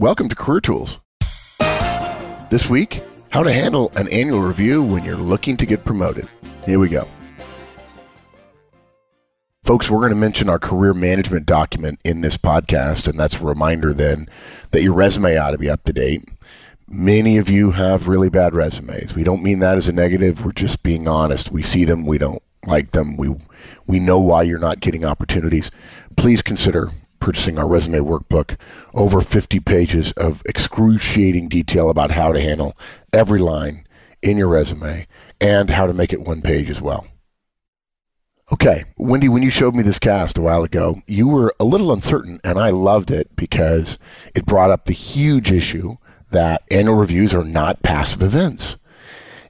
Welcome to Career Tools. This week, how to handle an annual review when you're looking to get promoted. Here we go. Folks, we're going to mention our career management document in this podcast, and that's a reminder then that your resume ought to be up to date. Many of you have really bad resumes. We don't mean that as a negative. We're just being honest. We see them, we don't like them. We we know why you're not getting opportunities. Please consider purchasing our resume workbook, over 50 pages of excruciating detail about how to handle every line in your resume and how to make it one page as well. Okay, Wendii, when you showed me this cast a while ago, you were a little uncertain, and I loved it because it brought up the huge issue that annual reviews are not passive events.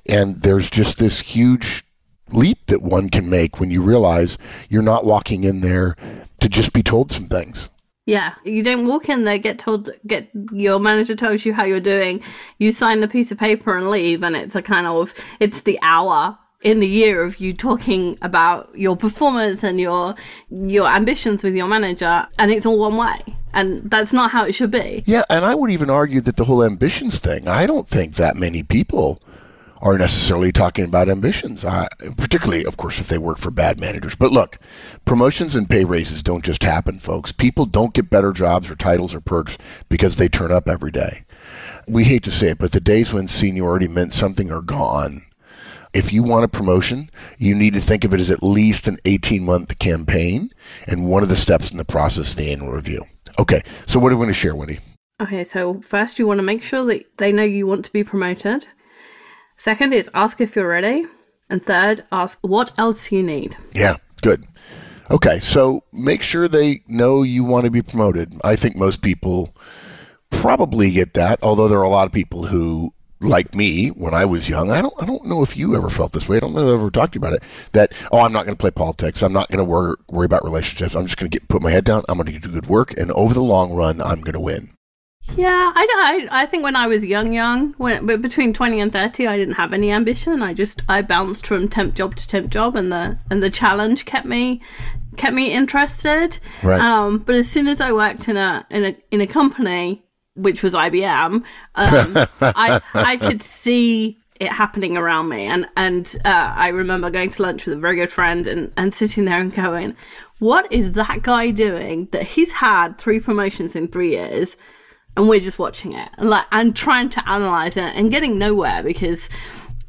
And there's just this huge leap that one can make when you realize you're not walking in there to just be told some things. Yeah, you don't walk in there, get told, get your manager tells you how you're doing. You sign the piece of paper and leave, and it's a kind of it's the hour in the year of you talking about your performance and your your ambitions with your manager, and it's all one way, and that's not how it should be. Yeah, and I would even argue that the whole ambitions thing. I don't think that many people are necessarily talking about ambitions, uh, particularly, of course, if they work for bad managers. But look, promotions and pay raises don't just happen, folks. People don't get better jobs or titles or perks because they turn up every day. We hate to say it, but the days when seniority meant something are gone. If you want a promotion, you need to think of it as at least an 18 month campaign and one of the steps in the process the annual review. Okay, so what are we going to share, Wendii? Okay, so first you want to make sure that they know you want to be promoted. Second is ask if you're ready. And third, ask what else you need. Yeah, good. Okay, so make sure they know you want to be promoted. I think most people probably get that, although there are a lot of people who like me when I was young, I don't I don't know if you ever felt this way. I don't know if I ever talked to you about it. That oh, I'm not going to play politics. I'm not going to worry worry about relationships. I'm just going to get put my head down. I'm going to do good work, and over the long run, I'm going to win. Yeah, I, I, I think when I was young, young, when but between twenty and thirty, I didn't have any ambition. I just I bounced from temp job to temp job, and the and the challenge kept me kept me interested. Right. Um, but as soon as I worked in a in a in a company, which was IBM, um, I I could see it happening around me, and and uh, I remember going to lunch with a very good friend and and sitting there and going, "What is that guy doing? That he's had three promotions in three years." And we're just watching it and like and trying to analyze it and getting nowhere because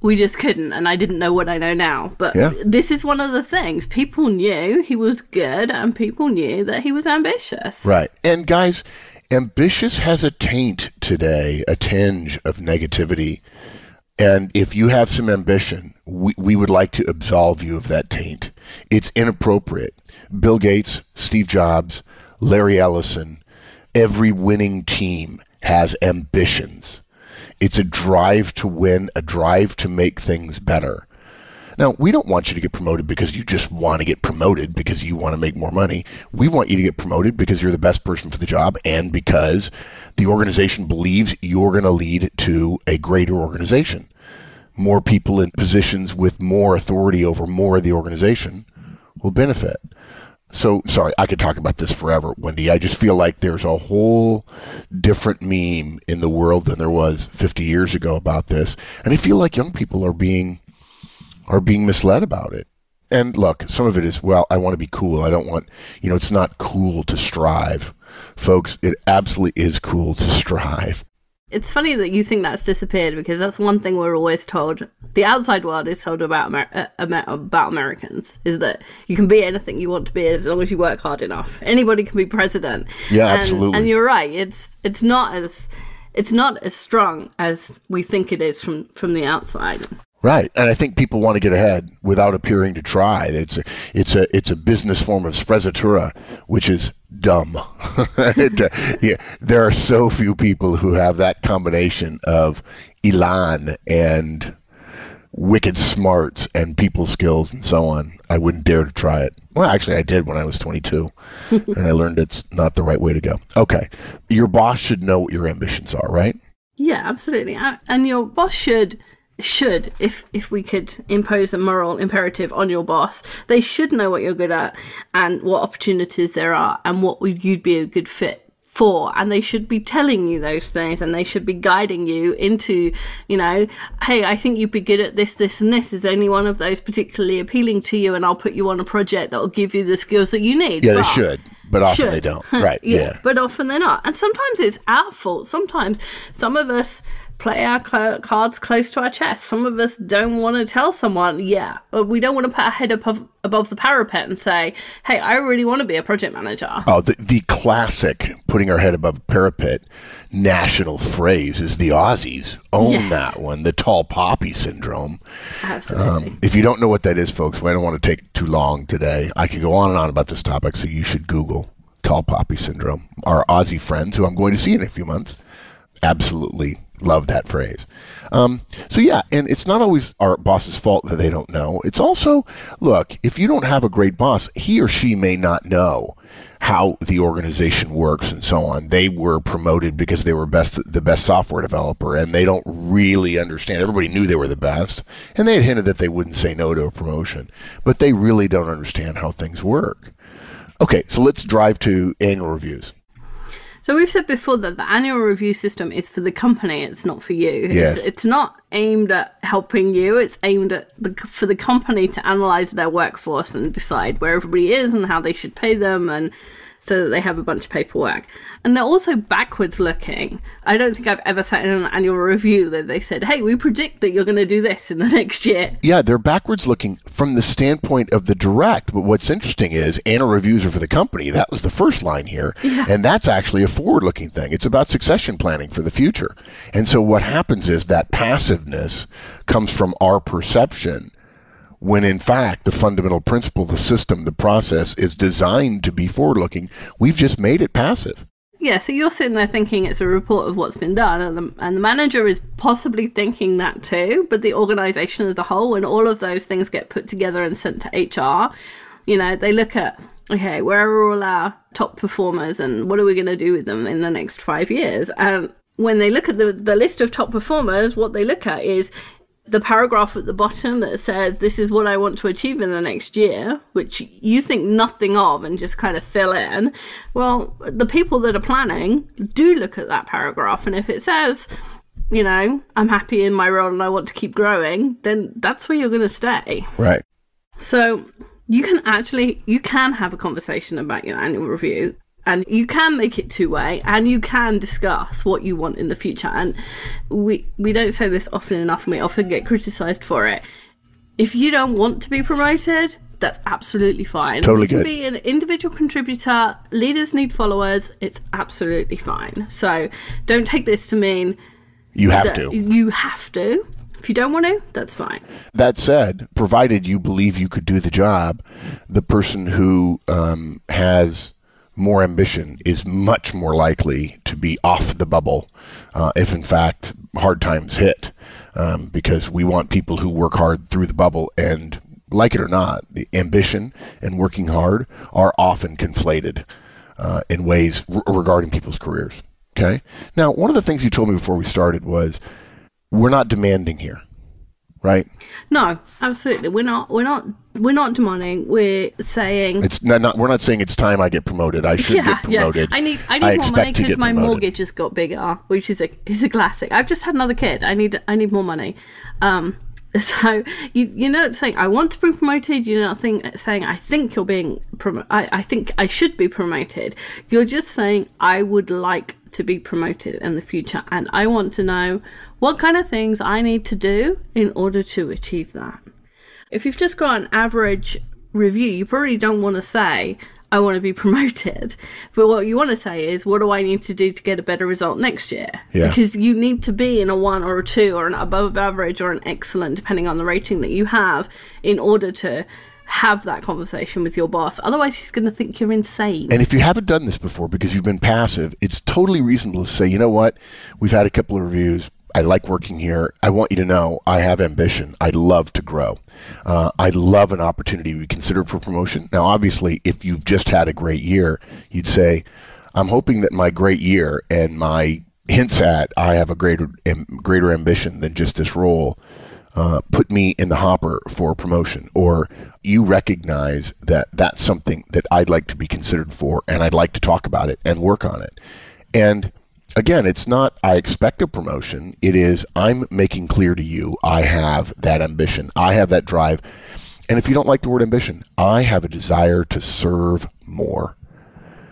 we just couldn't and i didn't know what i know now but Yeah. this is one of the things people knew he was good and people knew that he was ambitious Right. And guys, ambitious has a taint today, a tinge of negativity. And if you have some ambition, we, we would like to absolve you of that taint. It's inappropriate. Bill Gates, Steve Jobs, Larry Ellison, every winning team has ambitions. It's a drive to win, a drive to make things better. Now, we don't want you to get promoted because you just want to get promoted because you want to make more money. We want you to get promoted because you're the best person for the job and because the organization believes you're going to lead to a greater organization. More people in positions with more authority over more of the organization will benefit. So, sorry, I could talk about this forever, Wendii. I just feel like there's a whole different meme in the world than there was 50 years ago about this. And I feel like young people are being are being misled about it. And look, some of it is, well, I want to be cool. I don't want, you know, it's not cool to strive. Folks, it absolutely is cool to strive. It's funny that you think that's disappeared because that's one thing we're always told. The outside world is told about Amer- uh, about americans is that you can be anything you want to be as long as you work hard enough. Anybody can be president. Yeah, and, absolutely. and you're right. It's it's not as it's not as strong as we think it is from from the outside Right, and I think people want to get ahead without appearing to try. It's a, it's a, it's a business form of sprezzatura, which is dumb. Uh, yeah, there are so few people who have that combination of elan and wicked smarts and people skills and so on. I wouldn't dare to try it. Well, actually, I did when I was 22, and I learned it's not the right way to go. Okay, your boss should know what your ambitions are, right? Yeah, absolutely. And your boss should should if if we could impose a moral imperative on your boss, they should know what you're good at and what opportunities there are and what would you'd be a good fit for and they should be telling you those things and they should be guiding you into you know hey i think you'd be good at this this and this is only one of those particularly appealing to you and i'll put you on a project that will give you the skills that you need Yeah, they should, but often should. they don't. Right? yeah, yeah. but often they're not. And sometimes it's our fault. Sometimes some of us play our cl- cards close to our chest. Some of us don't want to tell someone, yeah, or we don't want to put our head above, above the parapet and say, hey, I really want to be a project manager. Oh, the, the classic putting our head above a parapet national phrase is the Aussies own Yes. that one, the tall poppy syndrome. Absolutely. Um, if you don't know what that is, folks, I don't want to take too long today. I could go on and on about this topic, so you should Google tall poppy syndrome. Our Aussie friends, who I'm going to see in a few months, absolutely love that phrase. Um, so yeah, and it's not always our boss's fault that they don't know. It's also, look, if you don't have a great boss, he or she may not know how the organization works and so on. They were promoted because they were best the best software developer and they don't really understand. Everybody knew they were the best and they had hinted that they wouldn't say no to a promotion, but they really don't understand how things work. Okay, so let's drive to annual reviews. So we've said before that the annual review system is for the company; it's not for you. Yes. It's, it's not aimed at helping you. It's aimed at the for the company to analyze their workforce and decide where everybody is and how they should pay them, and so that they have a bunch of paperwork. And they're also backwards looking. I don't think I've ever sat in an annual review that they said, "Hey, we predict that you're going to do this in the next year." Yeah, they're backwards looking from the standpoint of the direct. But what's interesting is annual reviews are for the company. That was the first line here. And that's actually a forward looking thing. It's about succession planning for the future. And so what happens is that passiveness comes from our perception when in fact the fundamental principle, the system, the process is designed to be forward looking. We've just made it passive. Yeah, so you're sitting there thinking it's a report of what's been done, and the, and the manager is possibly thinking that too, but the organization as a whole, when all of those things get put together and sent to HR, you know, they look at, okay, where are all our top performers and what are we going to do with them in the next five years? And when they look at the, the list of top performers, what they look at is the paragraph at the bottom that says this is what I want to achieve in the next year, which you think nothing of and just kind of fill in. Well, the people that are planning do look at that paragraph, and if it says, you know, I'm happy in my role and I want to keep growing, then that's where you're going to stay. Right. So you can actually you can have a conversation about your annual review and you can make it two way and you can discuss what you want in the future. And we we don't say this often enough and we often get criticized for it. If you don't want to be promoted that's absolutely fine. Totally you can good. be an individual contributor. Leaders need followers. It's absolutely fine. So don't take this to mean You have to. you have to. If you don't want to that's fine. That said, provided you believe you could do the job, the person who um, has more ambition is much more likely to be off the bubble uh, if, in fact, hard times hit. Um, because we want people who work hard through the bubble and, like it or not, the ambition and working hard are often conflated uh, in ways regarding people's careers. Okay. Now, one of the things you told me before we started was we're not demanding here, right? No, absolutely. We're not. We're not. We're not demanding. We're saying. It's not, not. We're not saying it's time I get promoted. I should yeah, get promoted. yeah. I need. I need more money because my promoted. mortgage just got bigger, which is a is a classic. I've just had another kid. I need. I need more money. Um. So you you're not saying I want to be promoted. You're not think, saying I think you're being promoted. I, I think I should be promoted. You're just saying I would like to be promoted in the future, and I want to know what kind of things I need to do in order to achieve that. If you've just got an average review, you probably don't want to say, I want to be promoted. But what you want to say is, what do I need to do to get a better result next year? Yeah. Because you need to be in a one or a two or an above average or an excellent, depending on the rating that you have, in order to have that conversation with your boss. Otherwise, he's going to think you're insane. And if you haven't done this before because you've been passive, it's totally reasonable to say, you know what? We've had a couple of reviews. I like working here. I want you to know I have ambition. I'd love to grow. Uh, I'd love an opportunity to be considered for promotion. Now, obviously, if you've just had a great year, you'd say, I'm hoping that my great year and my hints at I have a greater am, greater ambition than just this role uh, put me in the hopper for promotion, or you recognize that that's something that I'd like to be considered for, and I'd like to talk about it and work on it. And again, it's not I expect a promotion. It is I'm making clear to you I have that ambition. I have that drive. And if you don't like the word ambition, I have a desire to serve more.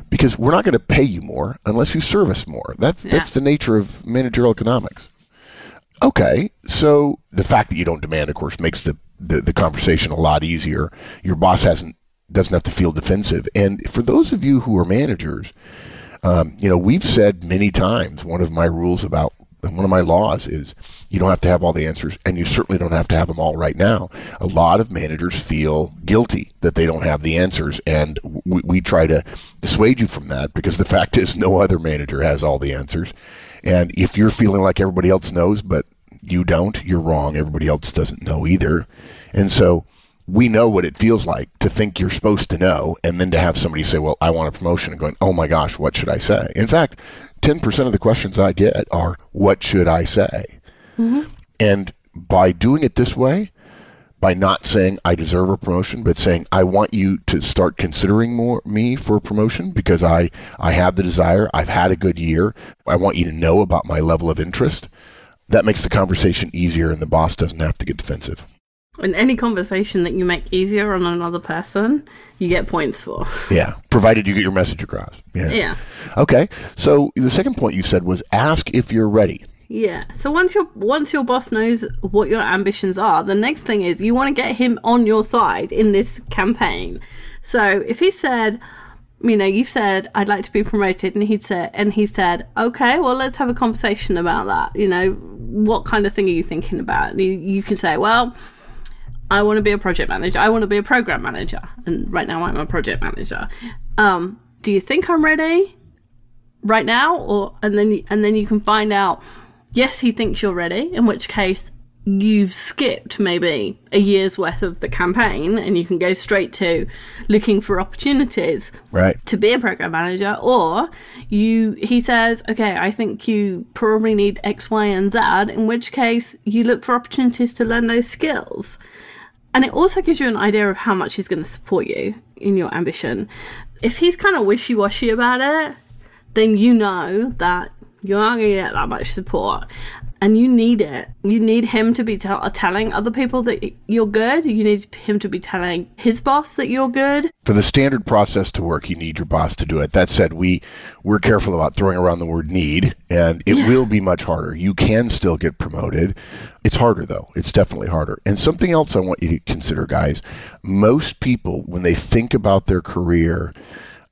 Because we're not going to pay you more unless you serve us more. That's Yeah. that's the nature of managerial economics. Okay, so the fact that you don't demand, of course, makes the, the, the conversation a lot easier. Your boss hasn't doesn't have to feel defensive. And for those of you who are managers, um, you know, we've said many times one of my rules about one of my laws is you don't have to have all the answers, and you certainly don't have to have them all right now. A lot of managers feel guilty that they don't have the answers, and we, we try to dissuade you from that because the fact is no other manager has all the answers. And if you're feeling like everybody else knows, but you don't, you're wrong. Everybody else doesn't know either. And so we know what it feels like to think you're supposed to know and then to have somebody say, Well, I want a promotion and going, Oh my gosh, what should I say? In fact, 10% of the questions I get are, What should I say? Mm-hmm. And by doing it this way, by not saying I deserve a promotion, but saying I want you to start considering more me for a promotion because I, I have the desire, I've had a good year, I want you to know about my level of interest. That makes the conversation easier and the boss doesn't have to get defensive. And any conversation that you make easier on another person, you get points for. Yeah, provided you get your message across. Yeah. yeah. Okay. So the second point you said was ask if you're ready. Yeah. So once your once your boss knows what your ambitions are, the next thing is you want to get him on your side in this campaign. So if he said, you know, you've said I'd like to be promoted, and he'd said, and he said, okay, well, let's have a conversation about that. You know, what kind of thing are you thinking about? You, you can say, well, I want to be a project manager. I want to be a program manager, and right now I'm a project manager. Um, do you think I'm ready right now, or and then and then you can find out. Yes, he thinks you're ready. In which case, you've skipped maybe a year's worth of the campaign, and you can go straight to looking for opportunities Right. to be a program manager or you he says okay i think you probably need x y and z in which case you look for opportunities to learn those skills and it also gives you an idea of how much he's going to support you in your ambition. If he's kind of wishy-washy about it then you know that you're not going to get that much support and you need it. You need him to be tell telling other people that you're good. You need him to be telling his boss that you're good. For the standard process to work, you need your boss to do it. That said, we we're careful about throwing around the word need, and it will be much harder. You can still get promoted. It's harder though. It's definitely harder. And something else I want you to consider, guys. Most people, when they think about their career,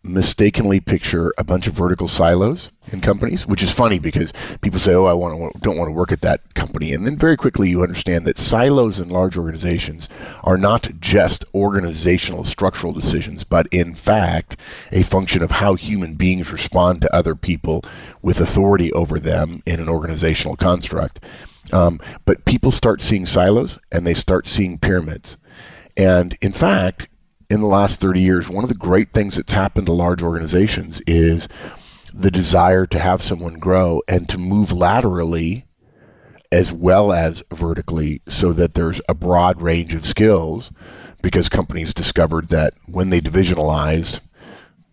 mistakenly picture a bunch of vertical silos in companies, which is funny because people say, "Oh, I want to, don't want to work at that company," and then very quickly you understand that silos in large organizations are not just organizational structural decisions, but in fact a function of how human beings respond to other people with authority over them in an organizational construct. Um, but people start seeing silos and they start seeing pyramids, and in fact in the last 30 years, one of the great things that's happened to large organizations is the desire to have someone grow and to move laterally as well as vertically so that there's a broad range of skills because companies discovered that when they divisionalized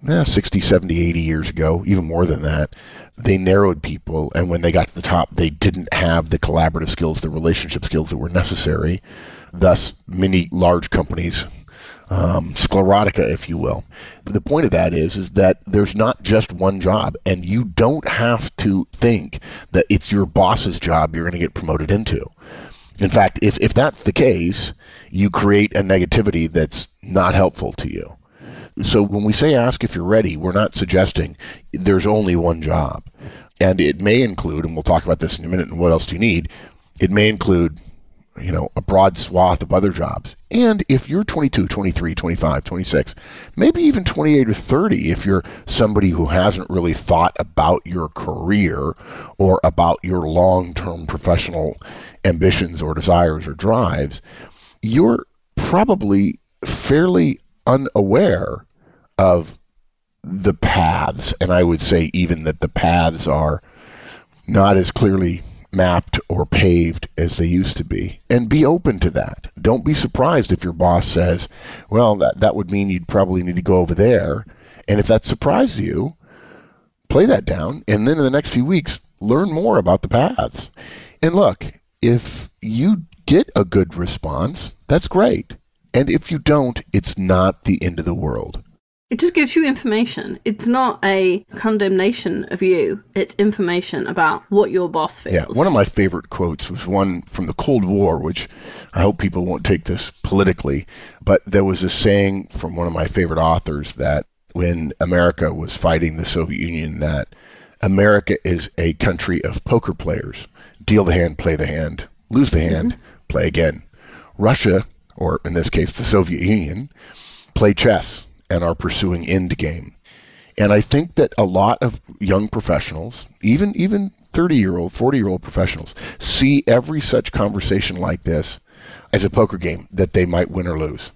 eh, 60, 70, 80 years ago, even more than that, they narrowed people. And when they got to the top, they didn't have the collaborative skills, the relationship skills that were necessary. Thus, many large companies um, sclerotica, if you will. But the point of that is, is that there's not just one job, and you don't have to think that it's your boss's job you're going to get promoted into. In fact, if, if that's the case, you create a negativity that's not helpful to you. So when we say ask if you're ready, we're not suggesting there's only one job. And it may include, and we'll talk about this in a minute, and what else do you need? It may include you know, a broad swath of other jobs. And if you're 22, 23, 25, 26, maybe even 28 or 30, if you're somebody who hasn't really thought about your career or about your long term professional ambitions or desires or drives, you're probably fairly unaware of the paths. And I would say even that the paths are not as clearly mapped or paved as they used to be. And be open to that. Don't be surprised if your boss says, well, that, that would mean you'd probably need to go over there. And if that surprises you, play that down, and then in the next few weeks, learn more about the paths. And look, if you get a good response, that's great. And if you don't, it's not the end of the world. It just gives you information. It's not a condemnation of you. It's information about what your boss feels. Yeah, one of my favorite quotes was one from the Cold War, which I hope people won't take this politically, but there was a saying from one of my favorite authors that when America was fighting the Soviet Union, that America is a country of poker players. Deal the hand, play the hand, lose the hand, mm-hmm. play again. Russia, or in this case the Soviet Union, play chess and are pursuing end game. And I think that a lot of young professionals, even even 30 year old, 40 year old professionals, see every such conversation like this as a poker game that they might win or lose.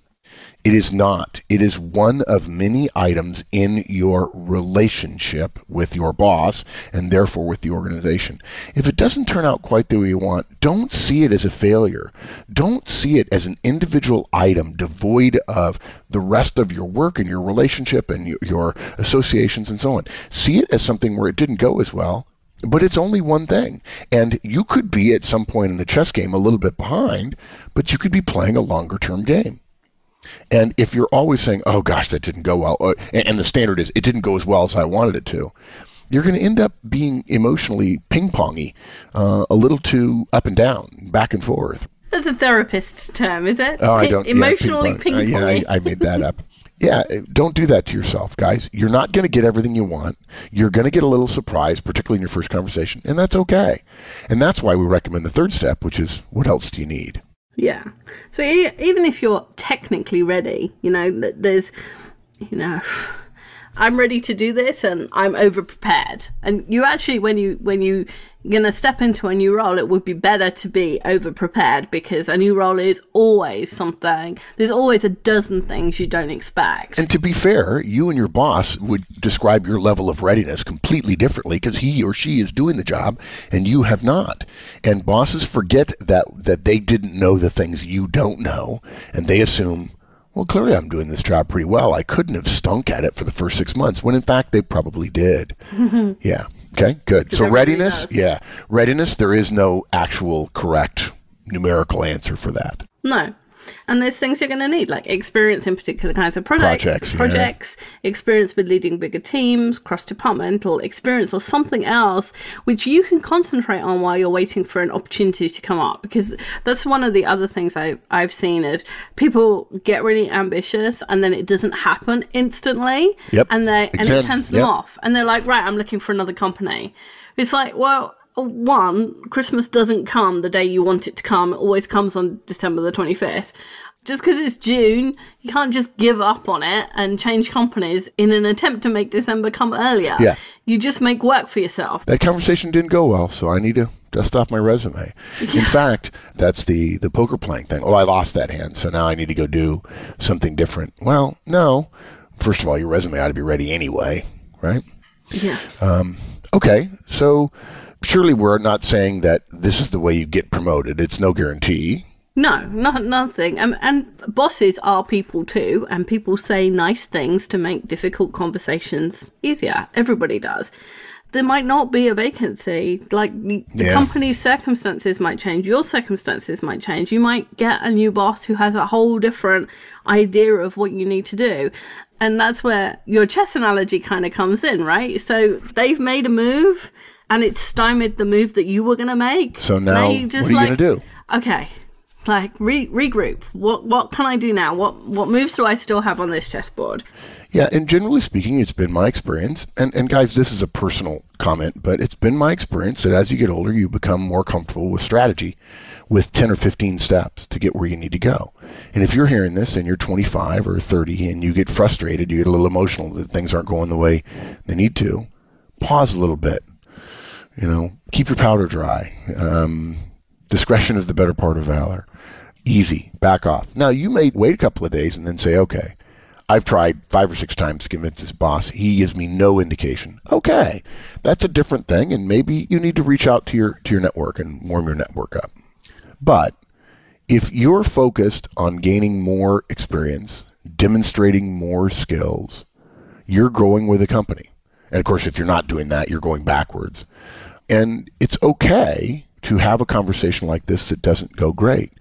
It is not. It is one of many items in your relationship with your boss and therefore with the organization. If it doesn't turn out quite the way you want, don't see it as a failure. Don't see it as an individual item devoid of the rest of your work and your relationship and your, associations and so on. See it as something where it didn't go as well, but it's only one thing. And you could be at some point in the chess game a little bit behind, but you could be playing a longer term game. And if you're always saying, "Oh gosh, that didn't go well," uh, and the standard is it didn't go as well as I wanted it to, you're going to end up being emotionally ping pongy, uh, a little too up and down, back and forth. That's a therapist's term, is it? Oh, I don't. Emotionally yeah, ping pongy. Uh, yeah, I, I made that up. Yeah, don't do that to yourself, guys. You're not going to get everything you want. You're going to get a little surprise, particularly in your first conversation, and that's okay. And that's why we recommend the third step, which is what else do you need? Yeah. So even if you're technically ready, you know, there's, you know, I'm ready to do this and I'm over prepared. And you actually, when you when you going to step into a new role, it would be better to be over prepared because a new role is always something. There's always a dozen things you don't expect. And to be fair, you and your boss would describe your level of readiness completely differently because he or she is doing the job and you have not. And bosses forget that that they didn't know the things you don't know, and they assume well, clearly I'm doing this job pretty well. I couldn't have stunk at it for the first six months, when in fact they probably did. yeah. Okay, good. So readiness, knows. yeah, readiness. There is no actual correct numerical answer for that. No, and there's things you're going to need, like experience in particular kinds of projects, projects, projects yeah. experience with leading bigger teams, cross departmental experience, or something else which you can concentrate on while you're waiting for an opportunity to come up. Because that's one of the other things I, I've seen is people get really ambitious and then it doesn't happen instantly. Yep. And they and it turns them yep. off. And they're like, right, I'm looking for another company. It's like, well, one, Christmas doesn't come the day you want it to come. It always comes on December the 25th. Just because it's June, you can't just give up on it and change companies in an attempt to make December come earlier. Yeah. You just make work for yourself. That conversation didn't go well, so I need to dust off my resume. Yeah. In fact, that's the, the poker playing thing. Oh, I lost that hand, so now I need to go do something different. Well, no. First of all, your resume ought to be ready anyway, right? Yeah. Um, okay, so surely we're not saying that this is the way you get promoted. It's no guarantee. No, not nothing. Um, and bosses are people too, and people say nice things to make difficult conversations easier. Everybody does. There might not be a vacancy. Like the yeah. company's circumstances might change, your circumstances might change. You might get a new boss who has a whole different idea of what you need to do. And that's where your chess analogy kind of comes in, right? So they've made a move and it stymied the move that you were going to make. So now, now you just what are you like, going to do? Okay, like re- regroup. What what can I do now? What what moves do I still have on this chessboard? Yeah, and generally speaking, it's been my experience, and, and guys, this is a personal comment, but it's been my experience that as you get older, you become more comfortable with strategy with 10 or 15 steps to get where you need to go. And if you're hearing this and you're 25 or 30 and you get frustrated, you get a little emotional that things aren't going the way they need to, pause a little bit you know, keep your powder dry. Um, discretion is the better part of valor. Easy, back off. Now, you may wait a couple of days and then say, okay, I've tried five or six times to convince this boss. He gives me no indication. Okay, that's a different thing, and maybe you need to reach out to your to your network and warm your network up. But if you're focused on gaining more experience, demonstrating more skills, you're growing with a company. And of course, if you're not doing that, you're going backwards. And it's okay to have a conversation like this that doesn't go great.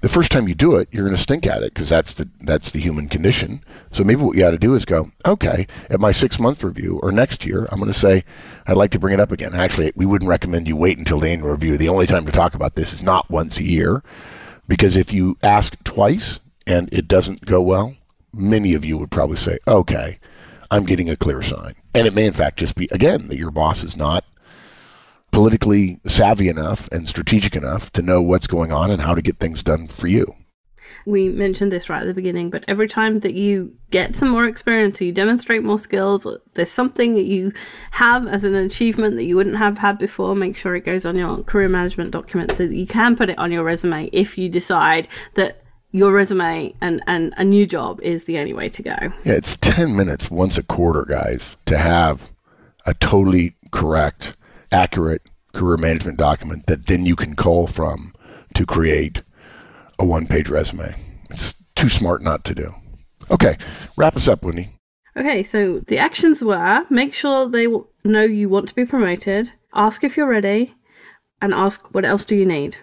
The first time you do it, you're going to stink at it because that's the that's the human condition. So maybe what you ought to do is go, okay, at my six month review or next year, I'm going to say I'd like to bring it up again. Actually, we wouldn't recommend you wait until the annual review. The only time to talk about this is not once a year, because if you ask twice and it doesn't go well, many of you would probably say, okay, I'm getting a clear sign. And it may, in fact, just be, again, that your boss is not politically savvy enough and strategic enough to know what's going on and how to get things done for you. We mentioned this right at the beginning, but every time that you get some more experience or you demonstrate more skills, there's something that you have as an achievement that you wouldn't have had before, make sure it goes on your career management document so that you can put it on your resume if you decide that your resume and, and a new job is the only way to go. Yeah, it's 10 minutes once a quarter, guys, to have a totally correct, accurate career management document that then you can call from to create a one page resume. It's too smart not to do. Okay, wrap us up, Wendii. Okay, so the actions were make sure they know you want to be promoted, ask if you're ready, and ask what else do you need.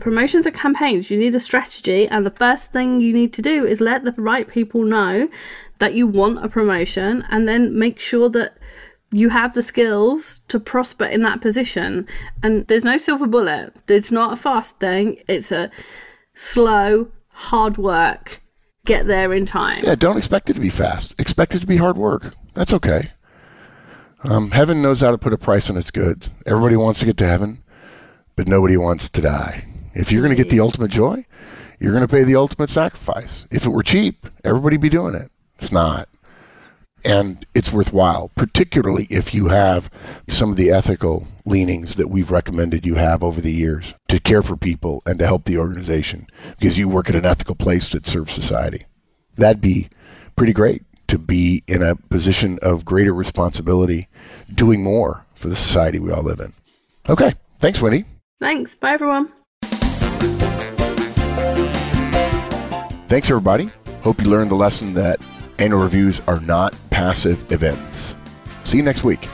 Promotions are campaigns, you need a strategy, and the first thing you need to do is let the right people know that you want a promotion and then make sure that you have the skills to prosper in that position. And there's no silver bullet, it's not a fast thing, it's a slow, hard work. Get there in time. Yeah, don't expect it to be fast. Expect it to be hard work. That's okay. Um, heaven knows how to put a price on its goods. Everybody wants to get to heaven, but nobody wants to die. If you're going to get the ultimate joy, you're going to pay the ultimate sacrifice. If it were cheap, everybody'd be doing it. It's not. And it's worthwhile, particularly if you have some of the ethical leanings that we've recommended you have over the years to care for people and to help the organization because you work at an ethical place that serves society. That'd be pretty great to be in a position of greater responsibility, doing more for the society we all live in. Okay. Thanks, Winnie. Thanks. Bye, everyone. Thanks, everybody. Hope you learned the lesson that annual reviews are not passive events. See you next week.